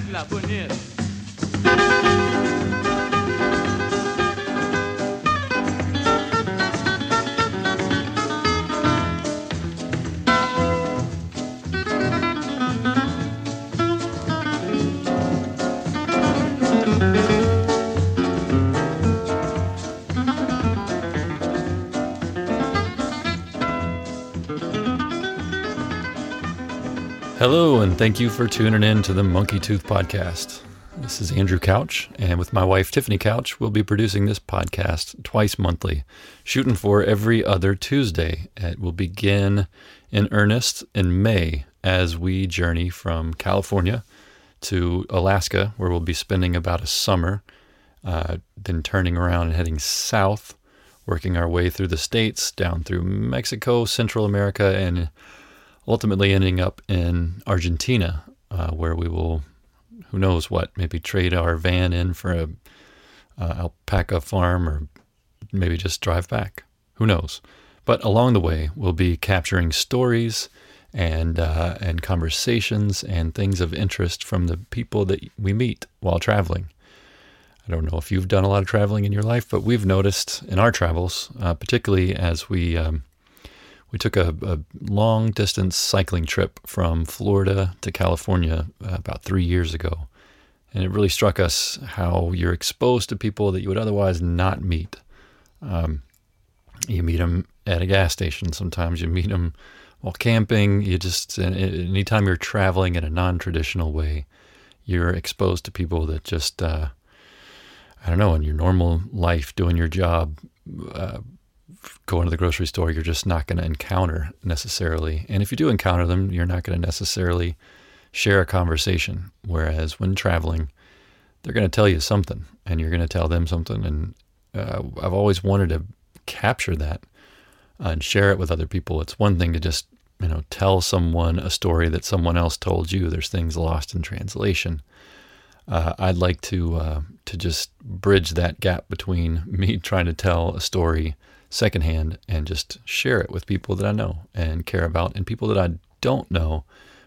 de la bonite. Hello, and thank you for tuning in to the Monkey Tooth Podcast. This is Andrew Couch, and with my wife Tiffany Couch, we'll be producing this podcast twice monthly, shooting for every other Tuesday. It will begin in earnest in May as we journey from California to Alaska, where we'll be spending about a summer, uh, then turning around and heading south, working our way through the states, down through Mexico, Central America, and ultimately ending up in Argentina, uh, where we will, who knows what, maybe trade our van in for a uh, alpaca farm or maybe just drive back. Who knows? But along the way, we'll be capturing stories and uh, and conversations and things of interest from the people that we meet while traveling. I don't know if you've done a lot of traveling in your life, but we've noticed in our travels, uh, particularly as we um, we took a, a, long distance cycling trip from Florida to California uh, about three years ago. And it really struck us how you're exposed to people that you would otherwise not meet. Um, you meet them at a gas station. Sometimes you meet them while camping. You just, anytime you're traveling in a non traditional way, you're exposed to people that just, uh, I don't know, in your normal life, doing your job, uh, going to the grocery store, you're just not going to encounter necessarily. And if you do encounter them, you're not going to necessarily share a conversation. Whereas when traveling, they're going to tell you something and you're going to tell them something. And uh, I've always wanted to capture that and share it with other people. It's one thing to just, you know, tell someone a story that someone else told you. There's things lost in translation. Uh, I'd like to uh, to just bridge that gap between me trying to tell a story secondhand and just share it with people that I know and care about and people that I don't know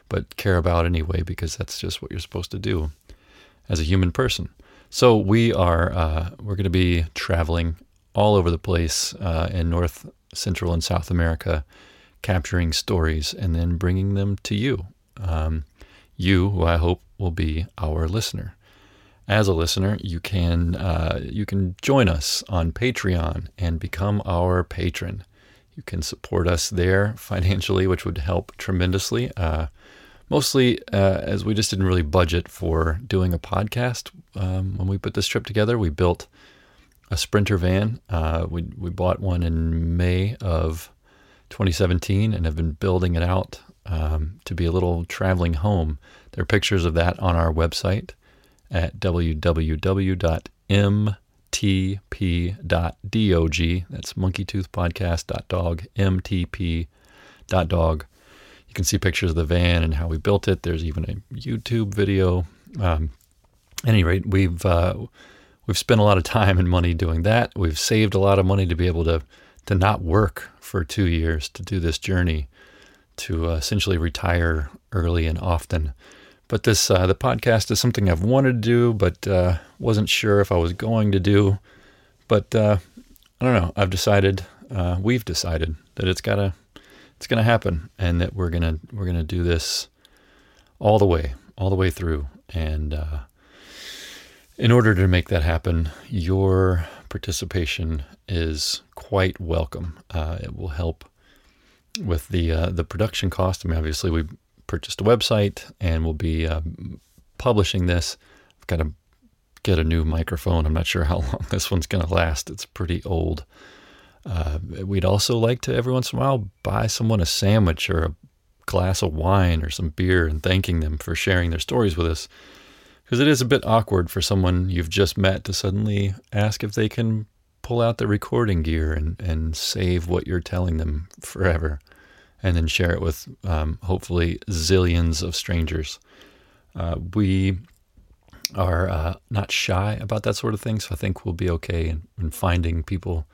but care about anyway because that's just what you're supposed to do as a human person. So we are uh, we're going to be traveling all over the place uh, in North, Central, and South America, capturing stories and then bringing them to you. Um, you, who I hope will be our listener as a listener, you can uh, you can join us on Patreon and become our patron. You can support us there financially, which would help tremendously. Uh, mostly, uh, as we just didn't really budget for doing a podcast um, when we put this trip together, we built a Sprinter van. Uh, we we bought one in May of 2017 and have been building it out um, to be a little traveling home. There are pictures of that on our website at www.mtp.dog. That's monkeytoothpodcast.dog, mtp.dog. You can see pictures of the van and how we built it. There's even a YouTube video. Um, at any rate, we've uh, we've spent a lot of time and money doing that. We've saved a lot of money to be able to to not work for two years to do this journey, to uh, essentially retire early and often. But this uh, the podcast is something I've wanted to do, but uh, wasn't sure if I was going to do. But uh, I don't know. I've decided. Uh, we've decided that it's gotta it's gonna happen, and that we're gonna we're gonna do this all the way, all the way through. And uh, in order to make that happen, your participation is quite welcome. Uh, it will help with the the production cost. I mean, obviously we purchased a website and we'll be uh, publishing this. I've got to get a new microphone. I'm not sure how long this one's going to last. It's pretty old. Uh, we'd also like to every once in a while buy someone a sandwich or a glass of wine or some beer and thanking them for sharing their stories with us. Because it is a bit awkward for someone you've just met to suddenly ask if they can pull out the recording gear and, and save what you're telling them forever and then share it with um, hopefully zillions of strangers. Uh, we are uh, not shy about that sort of thing, so I think we'll be okay in, in, finding people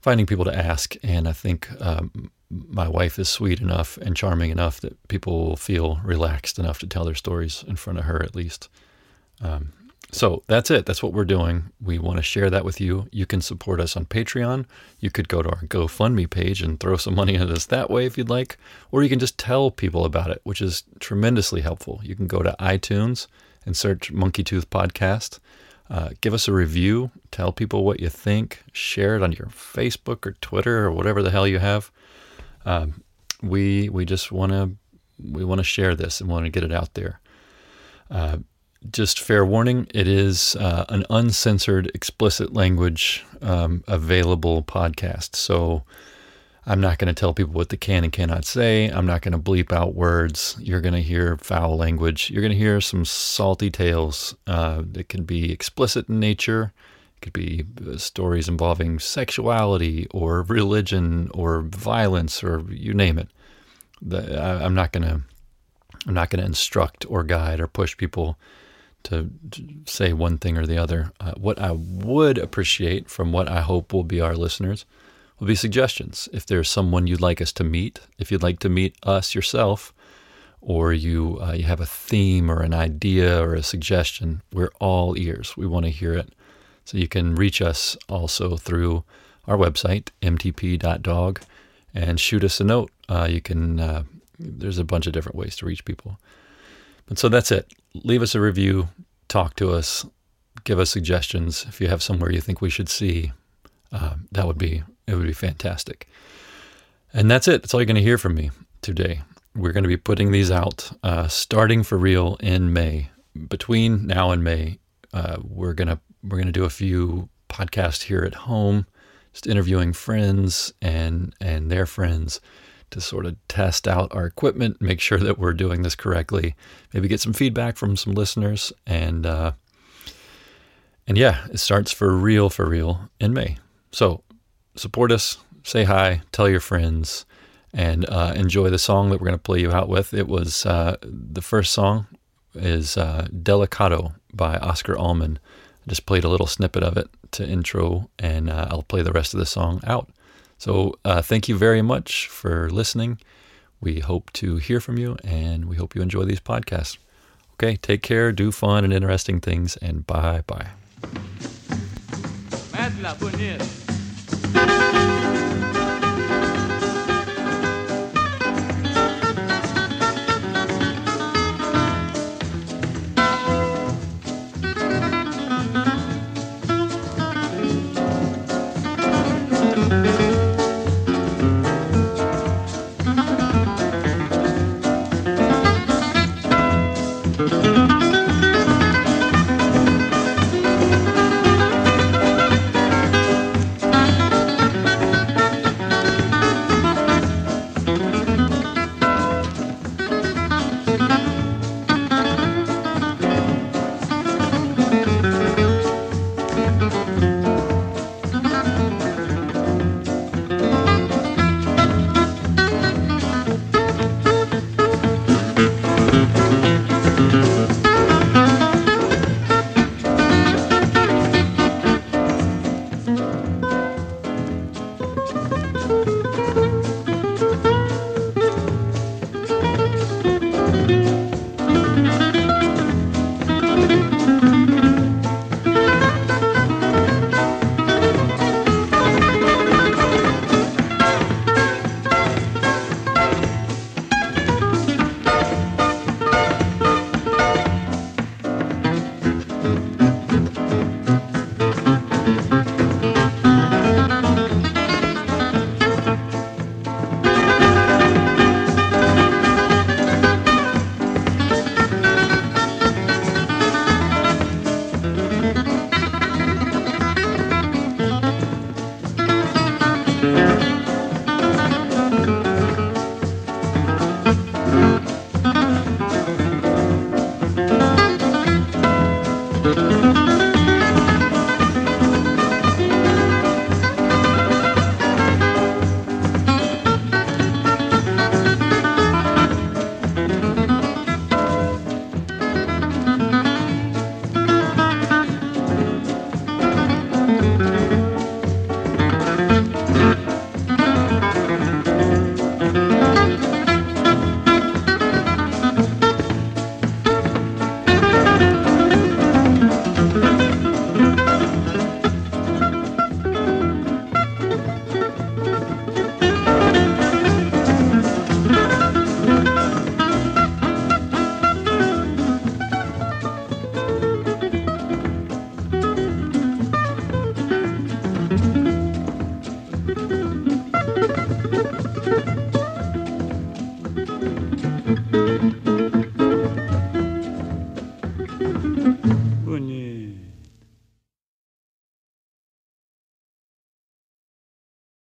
finding people to ask. And I think um, my wife is sweet enough and charming enough that people will feel relaxed enough to tell their stories in front of her, at least. Um, so that's it. That's what we're doing. We want to share that with you. You can support us on Patreon. You could go to our GoFundMe page and throw some money at us that way if you'd like, or you can just tell people about it, which is tremendously helpful. You can go to iTunes and search Monkey Tooth Podcast. Uh, give us a review. Tell people what you think. Share it on your Facebook or Twitter or whatever the hell you have. Um, we we just want to we want to share this and want to get it out there. Uh, just fair warning: it is uh, an uncensored, explicit language um, available podcast. So I'm not going to tell people what they can and cannot say. I'm not going to bleep out words. You're going to hear foul language. You're going to hear some salty tales uh, that can be explicit in nature. It could be uh, stories involving sexuality or religion or violence or you name it. The, I, I'm not going to. I'm not going to instruct or guide or push people to, say one thing or the other. Uh, what I would appreciate from what I hope will be our listeners will be suggestions. If there's someone you'd like us to meet, if you'd like to meet us yourself, or you uh, you have a theme or an idea or a suggestion, we're all ears. We want to hear it. So you can reach us also through our website mtp.dog and shoot us a note. Uh, you can. Uh, there's a bunch of different ways to reach people. But so that's it. Leave us a review. Talk to us. Give us suggestions. If you have somewhere you think we should see, uh, that would be it would be fantastic. And that's it. That's all you're going to hear from me today. We're going to be putting these out uh, starting for real in May. Between now and May, uh, we're gonna we're gonna do a few podcasts here at home, just interviewing friends and and their friends to sort of test out our equipment, make sure that we're doing this correctly, maybe get some feedback from some listeners, and uh, and yeah, it starts for real for real in May. So support us, say hi, tell your friends, and uh, enjoy the song that we're going to play you out with. It was uh, the first song is uh, Delicato by Oscar Allman. I just played a little snippet of it to intro, and uh, I'll play the rest of the song out. So uh, thank you very much for listening. We hope to hear from you, and we hope you enjoy these podcasts. Okay, take care, do fun and interesting things, and bye bye. Thank